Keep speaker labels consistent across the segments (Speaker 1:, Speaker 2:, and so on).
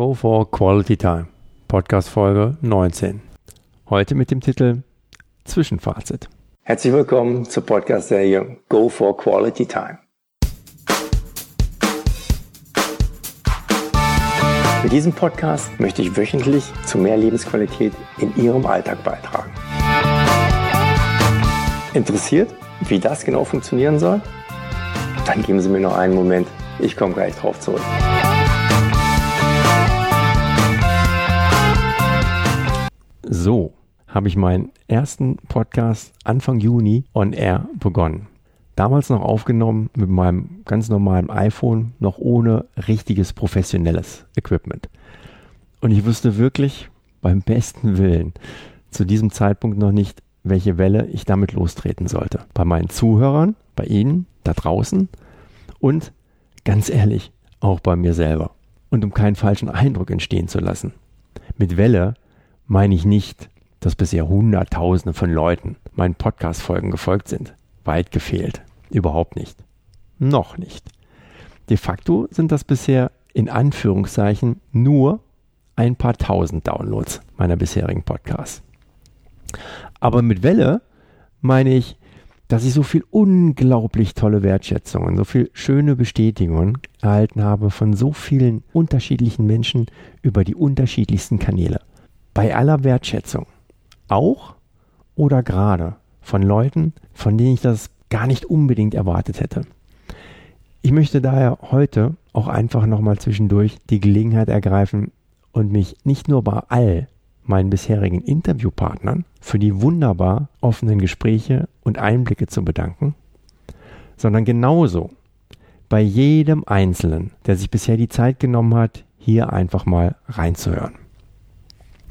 Speaker 1: Go for Quality Time, Podcast Folge 19. Heute mit dem Titel Zwischenfazit.
Speaker 2: Herzlich willkommen zur Podcast-Serie Go for Quality Time. Mit diesem Podcast möchte ich wöchentlich zu mehr Lebensqualität in Ihrem Alltag beitragen. Interessiert, wie das genau funktionieren soll? Dann geben Sie mir noch einen Moment. Ich komme gleich drauf zurück.
Speaker 1: So habe ich meinen ersten Podcast Anfang Juni on Air begonnen. Damals noch aufgenommen mit meinem ganz normalen iPhone, noch ohne richtiges professionelles Equipment. Und ich wusste wirklich beim besten Willen zu diesem Zeitpunkt noch nicht, welche Welle ich damit lostreten sollte. Bei meinen Zuhörern, bei Ihnen, da draußen und ganz ehrlich, auch bei mir selber. Und um keinen falschen Eindruck entstehen zu lassen. Mit Welle meine ich nicht, dass bisher Hunderttausende von Leuten meinen Podcast-Folgen gefolgt sind. Weit gefehlt. Überhaupt nicht. Noch nicht. De facto sind das bisher in Anführungszeichen nur ein paar tausend Downloads meiner bisherigen Podcasts. Aber mit Welle meine ich, dass ich so viel unglaublich tolle Wertschätzungen, so viel schöne Bestätigungen erhalten habe von so vielen unterschiedlichen Menschen über die unterschiedlichsten Kanäle bei aller Wertschätzung auch oder gerade von Leuten, von denen ich das gar nicht unbedingt erwartet hätte. Ich möchte daher heute auch einfach nochmal zwischendurch die Gelegenheit ergreifen und mich nicht nur bei all meinen bisherigen Interviewpartnern für die wunderbar offenen Gespräche und Einblicke zu bedanken, sondern genauso bei jedem Einzelnen, der sich bisher die Zeit genommen hat, hier einfach mal reinzuhören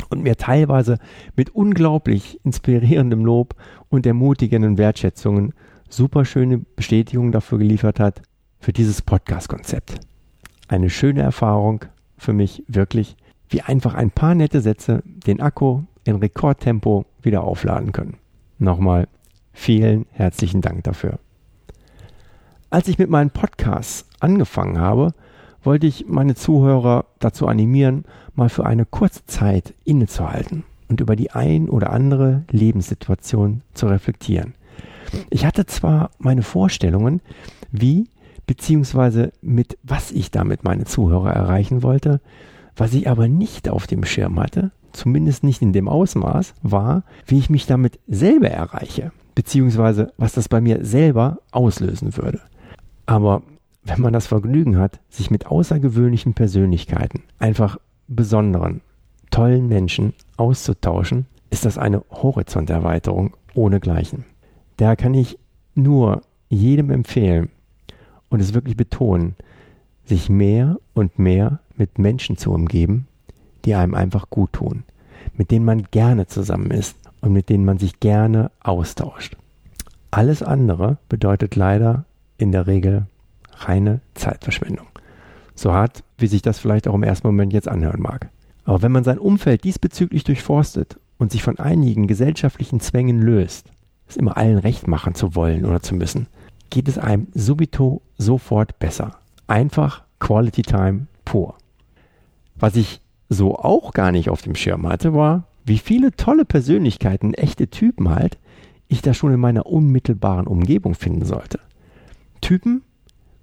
Speaker 1: und mir teilweise mit unglaublich inspirierendem Lob und ermutigenden Wertschätzungen super schöne Bestätigungen dafür geliefert hat, für dieses Podcast-Konzept. Eine schöne Erfahrung für mich wirklich, wie einfach ein paar nette Sätze den Akku in Rekordtempo wieder aufladen können. Nochmal vielen herzlichen Dank dafür. Als ich mit meinen Podcasts angefangen habe, wollte ich meine Zuhörer dazu animieren, mal für eine kurze Zeit innezuhalten und über die ein oder andere Lebenssituation zu reflektieren. Ich hatte zwar meine Vorstellungen, wie bzw. mit was ich damit meine Zuhörer erreichen wollte, was ich aber nicht auf dem Schirm hatte, zumindest nicht in dem Ausmaß, war, wie ich mich damit selber erreiche, bzw. was das bei mir selber auslösen würde. Aber wenn man das Vergnügen hat, sich mit außergewöhnlichen Persönlichkeiten, einfach besonderen, tollen Menschen auszutauschen, ist das eine Horizonterweiterung ohnegleichen. Daher kann ich nur jedem empfehlen und es wirklich betonen, sich mehr und mehr mit Menschen zu umgeben, die einem einfach gut tun, mit denen man gerne zusammen ist und mit denen man sich gerne austauscht. Alles andere bedeutet leider in der Regel reine Zeitverschwendung. So hart, wie sich das vielleicht auch im ersten Moment jetzt anhören mag. Aber wenn man sein Umfeld diesbezüglich durchforstet und sich von einigen gesellschaftlichen Zwängen löst, es immer allen recht machen zu wollen oder zu müssen, geht es einem subito sofort besser. Einfach Quality Time pur. Was ich so auch gar nicht auf dem Schirm hatte, war, wie viele tolle Persönlichkeiten, echte Typen halt, ich da schon in meiner unmittelbaren Umgebung finden sollte. Typen,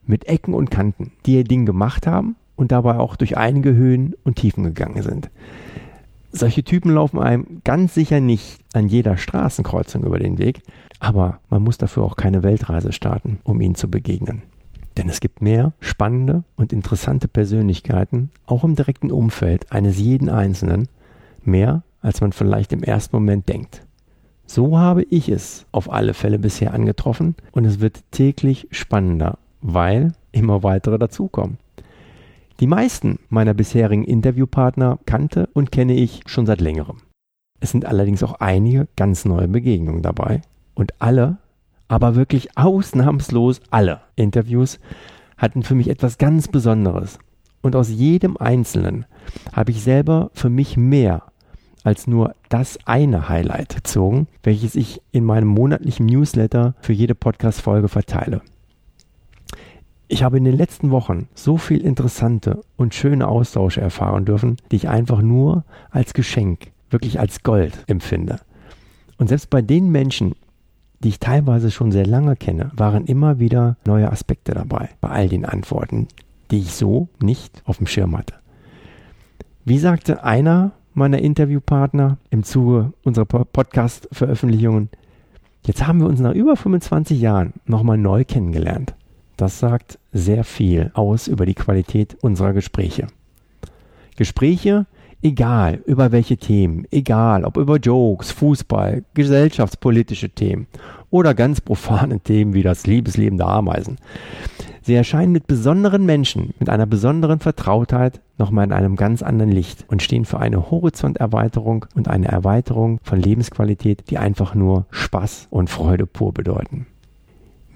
Speaker 1: mit Ecken und Kanten, die ihr Ding gemacht haben und dabei auch durch einige Höhen und Tiefen gegangen sind. Solche Typen laufen einem ganz sicher nicht an jeder Straßenkreuzung über den Weg, aber man muss dafür auch keine Weltreise starten, um ihnen zu begegnen. Denn es gibt mehr spannende und interessante Persönlichkeiten, auch im direkten Umfeld eines jeden Einzelnen, mehr als man vielleicht im ersten Moment denkt. So habe ich es auf alle Fälle bisher angetroffen und es wird täglich spannender weil immer weitere dazukommen. Die meisten meiner bisherigen Interviewpartner kannte und kenne ich schon seit längerem. Es sind allerdings auch einige ganz neue Begegnungen dabei und alle, aber wirklich ausnahmslos alle Interviews hatten für mich etwas ganz Besonderes. Und aus jedem einzelnen habe ich selber für mich mehr als nur das eine Highlight gezogen, welches ich in meinem monatlichen Newsletter für jede Podcast-Folge verteile. Ich habe in den letzten Wochen so viel interessante und schöne Austausche erfahren dürfen, die ich einfach nur als Geschenk, wirklich als Gold empfinde. Und selbst bei den Menschen, die ich teilweise schon sehr lange kenne, waren immer wieder neue Aspekte dabei bei all den Antworten, die ich so nicht auf dem Schirm hatte. Wie sagte einer meiner Interviewpartner im Zuge unserer Podcast-Veröffentlichungen, jetzt haben wir uns nach über 25 Jahren nochmal neu kennengelernt. Das sagt sehr viel aus über die Qualität unserer Gespräche. Gespräche, egal über welche Themen, egal ob über Jokes, Fußball, gesellschaftspolitische Themen oder ganz profane Themen wie das Liebesleben der Ameisen. Sie erscheinen mit besonderen Menschen, mit einer besonderen Vertrautheit nochmal in einem ganz anderen Licht und stehen für eine Horizonterweiterung und eine Erweiterung von Lebensqualität, die einfach nur Spaß und Freude pur bedeuten.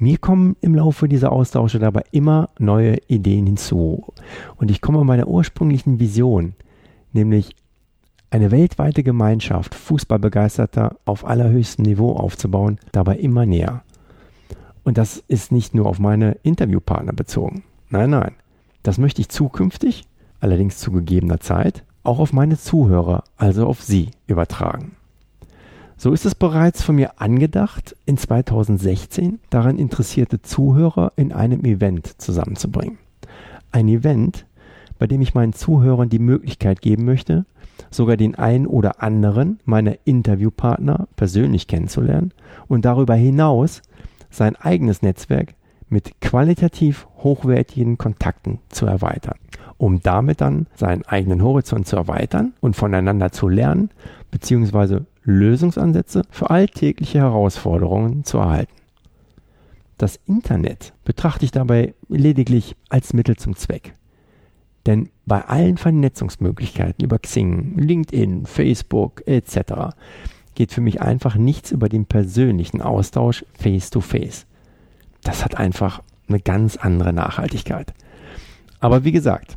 Speaker 1: Mir kommen im Laufe dieser Austausche dabei immer neue Ideen hinzu und ich komme meiner ursprünglichen Vision, nämlich eine weltweite Gemeinschaft Fußballbegeisterter auf allerhöchstem Niveau aufzubauen, dabei immer näher. Und das ist nicht nur auf meine Interviewpartner bezogen. Nein, nein. Das möchte ich zukünftig, allerdings zu gegebener Zeit, auch auf meine Zuhörer, also auf Sie, übertragen. So ist es bereits von mir angedacht, in 2016 daran interessierte Zuhörer in einem Event zusammenzubringen. Ein Event, bei dem ich meinen Zuhörern die Möglichkeit geben möchte, sogar den einen oder anderen meiner Interviewpartner persönlich kennenzulernen und darüber hinaus sein eigenes Netzwerk mit qualitativ hochwertigen Kontakten zu erweitern, um damit dann seinen eigenen Horizont zu erweitern und voneinander zu lernen bzw. Lösungsansätze für alltägliche Herausforderungen zu erhalten. Das Internet betrachte ich dabei lediglich als Mittel zum Zweck. Denn bei allen Vernetzungsmöglichkeiten über Xing, LinkedIn, Facebook etc geht für mich einfach nichts über den persönlichen Austausch face to face. Das hat einfach eine ganz andere Nachhaltigkeit. Aber wie gesagt,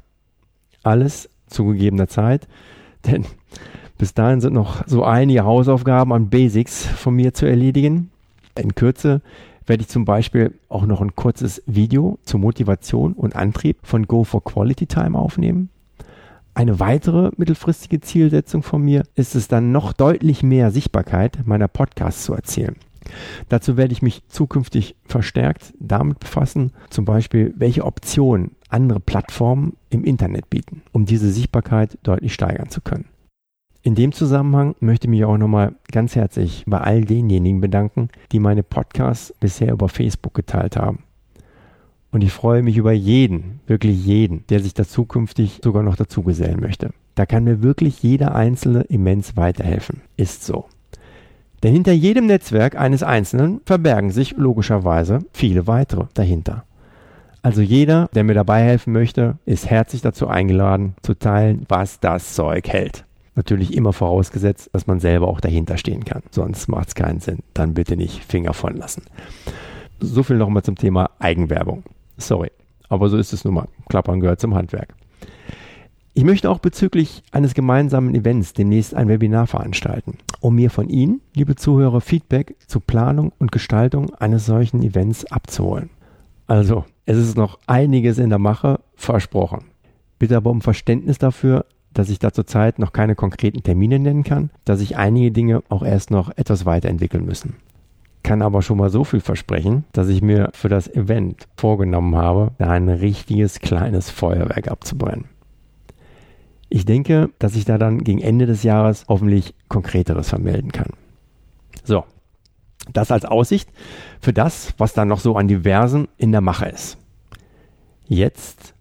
Speaker 1: alles zu gegebener Zeit, denn bis dahin sind noch so einige Hausaufgaben an Basics von mir zu erledigen. In Kürze werde ich zum Beispiel auch noch ein kurzes Video zur Motivation und Antrieb von Go for Quality Time aufnehmen. Eine weitere mittelfristige Zielsetzung von mir ist es dann noch deutlich mehr Sichtbarkeit meiner Podcasts zu erzielen. Dazu werde ich mich zukünftig verstärkt damit befassen, zum Beispiel welche Optionen andere Plattformen im Internet bieten, um diese Sichtbarkeit deutlich steigern zu können. In dem Zusammenhang möchte ich mich auch nochmal ganz herzlich bei all denjenigen bedanken, die meine Podcasts bisher über Facebook geteilt haben. Und ich freue mich über jeden, wirklich jeden, der sich da zukünftig sogar noch dazugesellen möchte. Da kann mir wirklich jeder Einzelne immens weiterhelfen. Ist so. Denn hinter jedem Netzwerk eines Einzelnen verbergen sich logischerweise viele weitere dahinter. Also jeder, der mir dabei helfen möchte, ist herzlich dazu eingeladen, zu teilen, was das Zeug hält. Natürlich immer vorausgesetzt, dass man selber auch dahinter stehen kann. Sonst macht es keinen Sinn. Dann bitte nicht Finger von lassen. So viel nochmal zum Thema Eigenwerbung. Sorry, aber so ist es nun mal. Klappern gehört zum Handwerk. Ich möchte auch bezüglich eines gemeinsamen Events demnächst ein Webinar veranstalten, um mir von Ihnen, liebe Zuhörer, Feedback zur Planung und Gestaltung eines solchen Events abzuholen. Also, es ist noch einiges in der Mache, versprochen. Bitte aber um Verständnis dafür, dass ich da zurzeit noch keine konkreten Termine nennen kann, dass sich einige Dinge auch erst noch etwas weiterentwickeln müssen kann aber schon mal so viel versprechen, dass ich mir für das Event vorgenommen habe, da ein richtiges kleines Feuerwerk abzubrennen. Ich denke, dass ich da dann gegen Ende des Jahres hoffentlich konkreteres vermelden kann. So, das als Aussicht für das, was dann noch so an Diversen in der Mache ist. Jetzt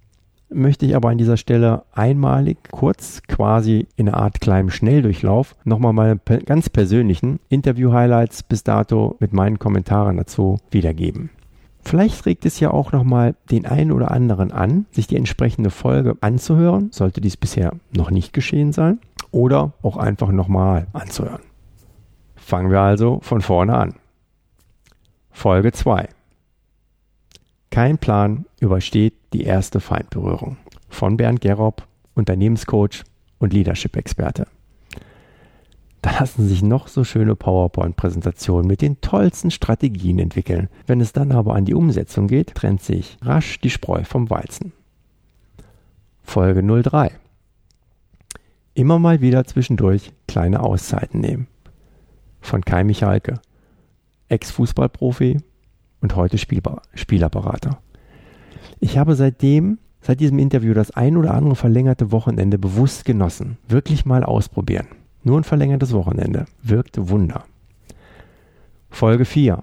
Speaker 1: möchte ich aber an dieser Stelle einmalig kurz quasi in einer Art kleinen Schnelldurchlauf nochmal meine ganz persönlichen Interview-Highlights bis dato mit meinen Kommentaren dazu wiedergeben. Vielleicht regt es ja auch nochmal den einen oder anderen an, sich die entsprechende Folge anzuhören, sollte dies bisher noch nicht geschehen sein, oder auch einfach nochmal anzuhören. Fangen wir also von vorne an. Folge 2. Kein Plan übersteht die erste Feindberührung. Von Bernd Gerob, Unternehmenscoach und Leadership-Experte. Da lassen sich noch so schöne PowerPoint-Präsentationen mit den tollsten Strategien entwickeln. Wenn es dann aber an die Umsetzung geht, trennt sich rasch die Spreu vom Weizen. Folge 03. Immer mal wieder zwischendurch kleine Auszeiten nehmen. Von Kai Michalke, Ex-Fußballprofi und heute Spielbar Spielerberater. Ich habe seitdem, seit diesem Interview, das ein oder andere verlängerte Wochenende bewusst genossen. Wirklich mal ausprobieren. Nur ein verlängertes Wochenende. Wirkte Wunder. Folge 4.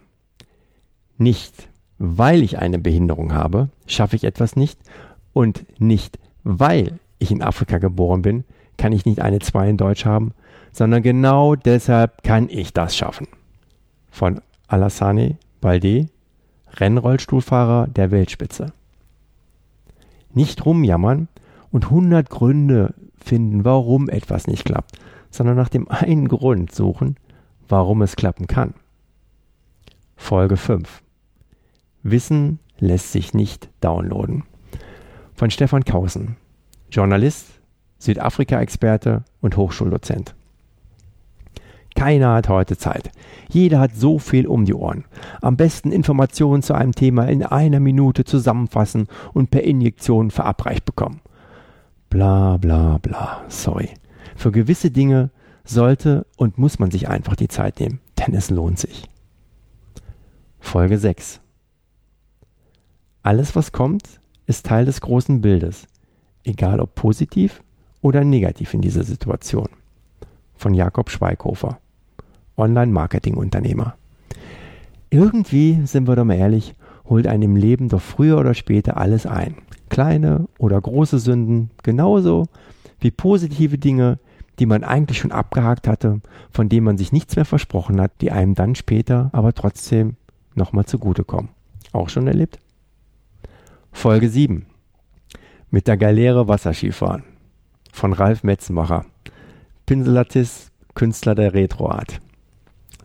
Speaker 1: Nicht, weil ich eine Behinderung habe, schaffe ich etwas nicht und nicht, weil ich in Afrika geboren bin, kann ich nicht eine 2 in Deutsch haben, sondern genau deshalb kann ich das schaffen. Von Alassane Balde, Rennrollstuhlfahrer der Weltspitze. Nicht rumjammern und 100 Gründe finden, warum etwas nicht klappt, sondern nach dem einen Grund suchen, warum es klappen kann. Folge 5. Wissen lässt sich nicht downloaden. Von Stefan Kausen, Journalist, Südafrika-Experte und Hochschuldozent. Keiner hat heute Zeit. Jeder hat so viel um die Ohren. Am besten Informationen zu einem Thema in einer Minute zusammenfassen und per Injektion verabreicht bekommen. Bla bla bla. Sorry. Für gewisse Dinge sollte und muss man sich einfach die Zeit nehmen, denn es lohnt sich. Folge 6. Alles, was kommt, ist Teil des großen Bildes, egal ob positiv oder negativ in dieser Situation. Von Jakob Schweighofer, Online-Marketing-Unternehmer. Irgendwie, sind wir doch mal ehrlich, holt einem im Leben doch früher oder später alles ein. Kleine oder große Sünden, genauso wie positive Dinge, die man eigentlich schon abgehakt hatte, von denen man sich nichts mehr versprochen hat, die einem dann später aber trotzdem nochmal zugutekommen. Auch schon erlebt? Folge 7. Mit der Galeere Wasserskifahren. Von Ralf Metzenbacher. Pinselartist, Künstler der Retroart.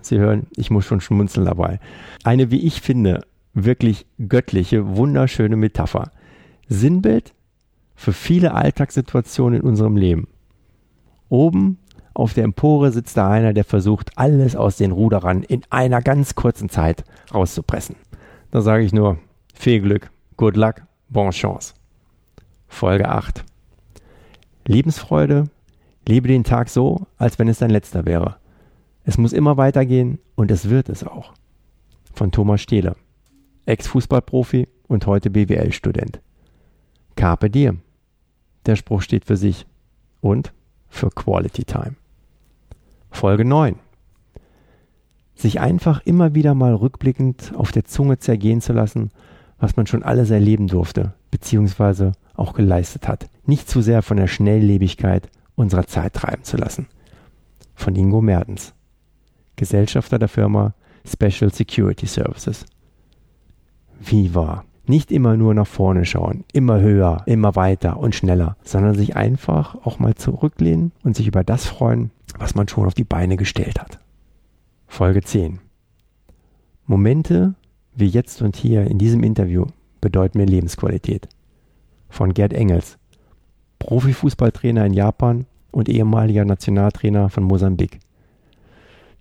Speaker 1: Sie hören, ich muss schon schmunzeln dabei. Eine, wie ich finde, wirklich göttliche, wunderschöne Metapher. Sinnbild für viele Alltagssituationen in unserem Leben. Oben auf der Empore sitzt da einer, der versucht, alles aus den Ruderern in einer ganz kurzen Zeit rauszupressen. Da sage ich nur, viel Glück, good luck, bon chance. Folge 8. Lebensfreude, lebe den Tag so, als wenn es dein letzter wäre. Es muss immer weitergehen und es wird es auch. Von Thomas Stehle, Ex-Fußballprofi und heute BWL-Student. Carpe diem. Der Spruch steht für sich und für Quality Time. Folge 9. Sich einfach immer wieder mal rückblickend auf der Zunge zergehen zu lassen, was man schon alles erleben durfte, beziehungsweise auch geleistet hat. Nicht zu sehr von der Schnelllebigkeit unserer Zeit treiben zu lassen. Von Ingo Mertens, Gesellschafter der Firma Special Security Services. Wie wahr? Nicht immer nur nach vorne schauen, immer höher, immer weiter und schneller, sondern sich einfach auch mal zurücklehnen und sich über das freuen, was man schon auf die Beine gestellt hat. Folge 10. Momente wie jetzt und hier in diesem Interview bedeuten mir Lebensqualität. Von Gerd Engels, Profifußballtrainer in Japan und ehemaliger Nationaltrainer von Mosambik.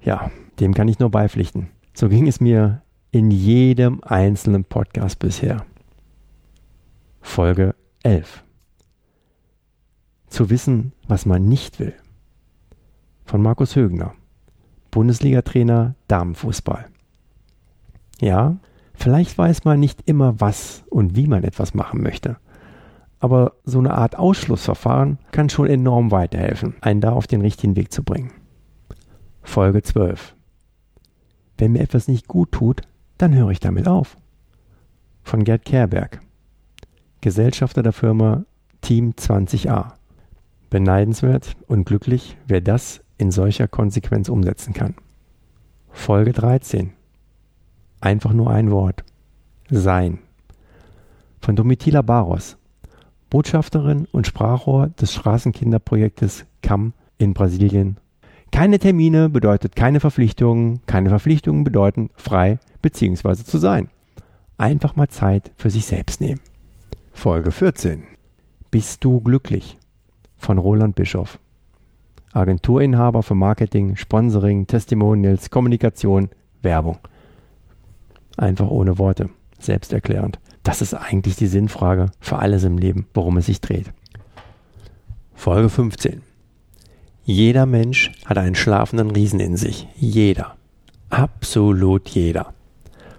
Speaker 1: Ja, dem kann ich nur beipflichten. So ging es mir in jedem einzelnen Podcast bisher. Folge 11. Zu wissen, was man nicht will. Von Markus Högner, Bundesliga-Trainer Damenfußball. Ja, vielleicht weiß man nicht immer, was und wie man etwas machen möchte. Aber so eine Art Ausschlussverfahren kann schon enorm weiterhelfen, einen da auf den richtigen Weg zu bringen. Folge 12. Wenn mir etwas nicht gut tut, dann höre ich damit auf. Von Gerd Kerberg, Gesellschafter der Firma Team 20a. Beneidenswert und glücklich, wer das in solcher Konsequenz umsetzen kann. Folge 13. Einfach nur ein Wort. Sein. Von Domitila Barros, Botschafterin und Sprachrohr des Straßenkinderprojektes CAM in Brasilien keine Termine bedeutet keine Verpflichtungen, keine Verpflichtungen bedeuten frei bzw. zu sein. Einfach mal Zeit für sich selbst nehmen. Folge 14. Bist du glücklich? Von Roland Bischoff. Agenturinhaber für Marketing, Sponsoring, Testimonials, Kommunikation, Werbung. Einfach ohne Worte, selbsterklärend. Das ist eigentlich die Sinnfrage für alles im Leben, worum es sich dreht. Folge 15. Jeder Mensch hat einen schlafenden Riesen in sich. Jeder. Absolut jeder.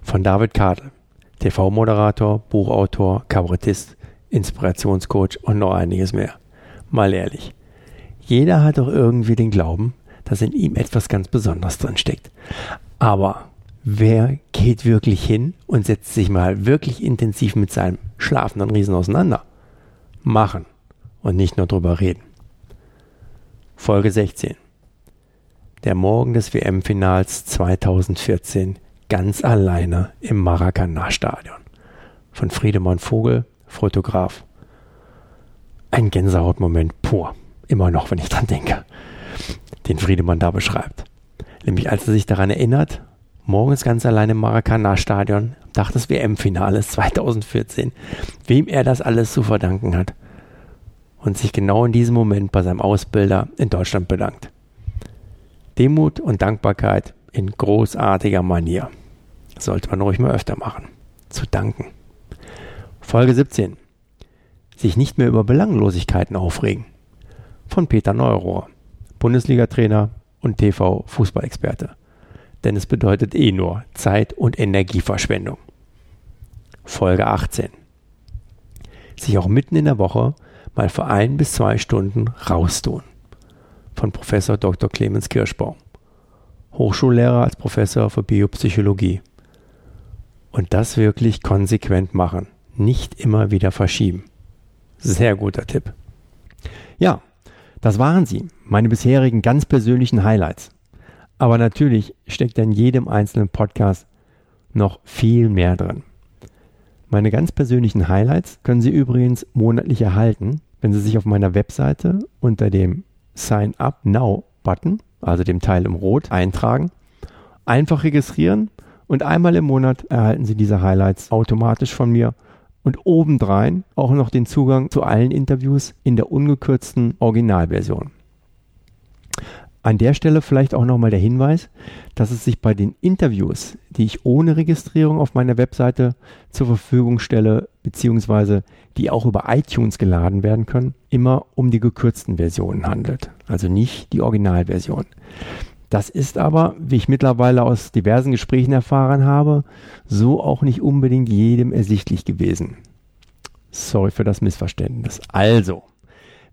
Speaker 1: Von David Kadel, TV-Moderator, Buchautor, Kabarettist, Inspirationscoach und noch einiges mehr. Mal ehrlich. Jeder hat doch irgendwie den Glauben, dass in ihm etwas ganz Besonderes drin steckt. Aber wer geht wirklich hin und setzt sich mal wirklich intensiv mit seinem schlafenden Riesen auseinander? Machen und nicht nur drüber reden. Folge 16. Der Morgen des WM-Finals 2014 ganz alleine im Maracanã-Stadion. Von Friedemann Vogel, Fotograf. Ein Gänsehautmoment pur. Immer noch, wenn ich dran denke. Den Friedemann da beschreibt. Nämlich als er sich daran erinnert, morgens ganz allein im Maracanã-Stadion, Tag des WM-Finales 2014, wem er das alles zu verdanken hat. Und sich genau in diesem Moment bei seinem Ausbilder in Deutschland bedankt. Demut und Dankbarkeit in großartiger Manier. Sollte man ruhig mal öfter machen. Zu danken. Folge 17. Sich nicht mehr über Belanglosigkeiten aufregen. Von Peter Neurohr, Bundesliga-Trainer und TV-Fußballexperte. Denn es bedeutet eh nur Zeit- und Energieverschwendung. Folge 18. Sich auch mitten in der Woche mal für ein bis zwei Stunden raustun. Von Professor Dr. Clemens Kirschbaum. Hochschullehrer als Professor für Biopsychologie. Und das wirklich konsequent machen. Nicht immer wieder verschieben. Sehr guter Tipp. Ja, das waren sie, meine bisherigen ganz persönlichen Highlights. Aber natürlich steckt in jedem einzelnen Podcast noch viel mehr drin. Meine ganz persönlichen Highlights können Sie übrigens monatlich erhalten, wenn Sie sich auf meiner Webseite unter dem Sign Up Now Button, also dem Teil im Rot, eintragen, einfach registrieren und einmal im Monat erhalten Sie diese Highlights automatisch von mir und obendrein auch noch den Zugang zu allen Interviews in der ungekürzten Originalversion. An der Stelle vielleicht auch nochmal der Hinweis, dass es sich bei den Interviews, die ich ohne Registrierung auf meiner Webseite zur Verfügung stelle, beziehungsweise die auch über iTunes geladen werden können, immer um die gekürzten Versionen handelt, also nicht die Originalversion. Das ist aber, wie ich mittlerweile aus diversen Gesprächen erfahren habe, so auch nicht unbedingt jedem ersichtlich gewesen. Sorry für das Missverständnis. Also,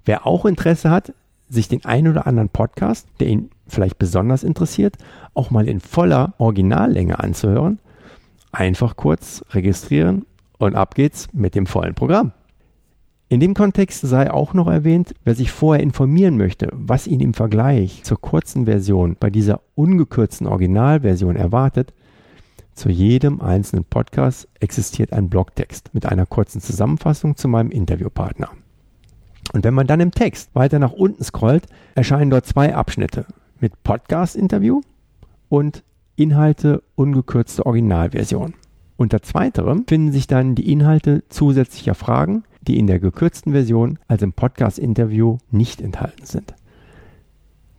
Speaker 1: wer auch Interesse hat, sich den ein oder anderen Podcast, der ihn vielleicht besonders interessiert, auch mal in voller Originallänge anzuhören, einfach kurz registrieren und ab geht's mit dem vollen Programm. In dem Kontext sei auch noch erwähnt, wer sich vorher informieren möchte, was ihn im Vergleich zur kurzen Version bei dieser ungekürzten Originalversion erwartet, zu jedem einzelnen Podcast existiert ein Blogtext mit einer kurzen Zusammenfassung zu meinem Interviewpartner. Und wenn man dann im Text weiter nach unten scrollt, erscheinen dort zwei Abschnitte mit Podcast-Interview und Inhalte ungekürzte Originalversion. Unter zweiterem finden sich dann die Inhalte zusätzlicher Fragen, die in der gekürzten Version, also im Podcast-Interview, nicht enthalten sind.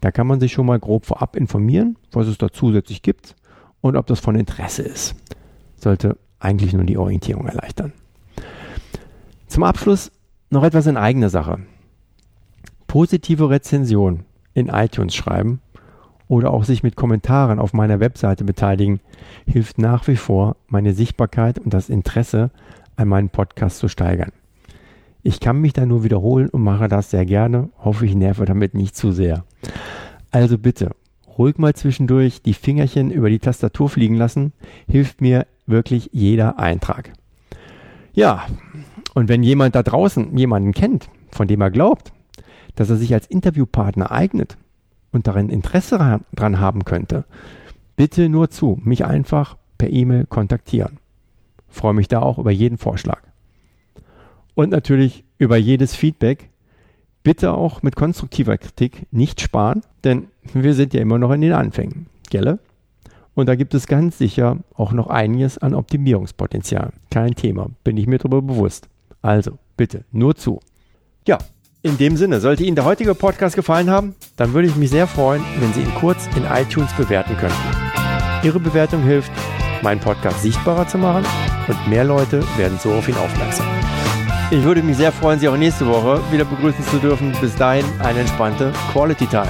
Speaker 1: Da kann man sich schon mal grob vorab informieren, was es da zusätzlich gibt und ob das von Interesse ist. Sollte eigentlich nur die Orientierung erleichtern. Zum Abschluss noch etwas in eigener Sache. Positive Rezension in iTunes schreiben oder auch sich mit Kommentaren auf meiner Webseite beteiligen, hilft nach wie vor, meine Sichtbarkeit und das Interesse an meinem Podcast zu steigern. Ich kann mich da nur wiederholen und mache das sehr gerne, hoffe ich nerve damit nicht zu sehr. Also bitte, ruhig mal zwischendurch die Fingerchen über die Tastatur fliegen lassen, hilft mir wirklich jeder Eintrag. Ja, und wenn jemand da draußen jemanden kennt, von dem er glaubt, dass er sich als Interviewpartner eignet und darin Interesse dran haben könnte, bitte nur zu, mich einfach per E-Mail kontaktieren. Freue mich da auch über jeden Vorschlag. Und natürlich über jedes Feedback. Bitte auch mit konstruktiver Kritik nicht sparen, denn wir sind ja immer noch in den Anfängen. Gelle? Und da gibt es ganz sicher auch noch einiges an Optimierungspotenzial. Kein Thema, bin ich mir darüber bewusst. Also, bitte, nur zu. Ja, In dem Sinne, sollte Ihnen der heutige Podcast gefallen haben, dann würde ich mich sehr freuen, wenn Sie ihn kurz in iTunes bewerten könnten. Ihre Bewertung hilft, meinen Podcast sichtbarer zu machen und mehr Leute werden so auf ihn aufmerksam. Ich würde mich sehr freuen, Sie auch nächste Woche wieder begrüßen zu dürfen. Bis dahin eine entspannte Quality Time.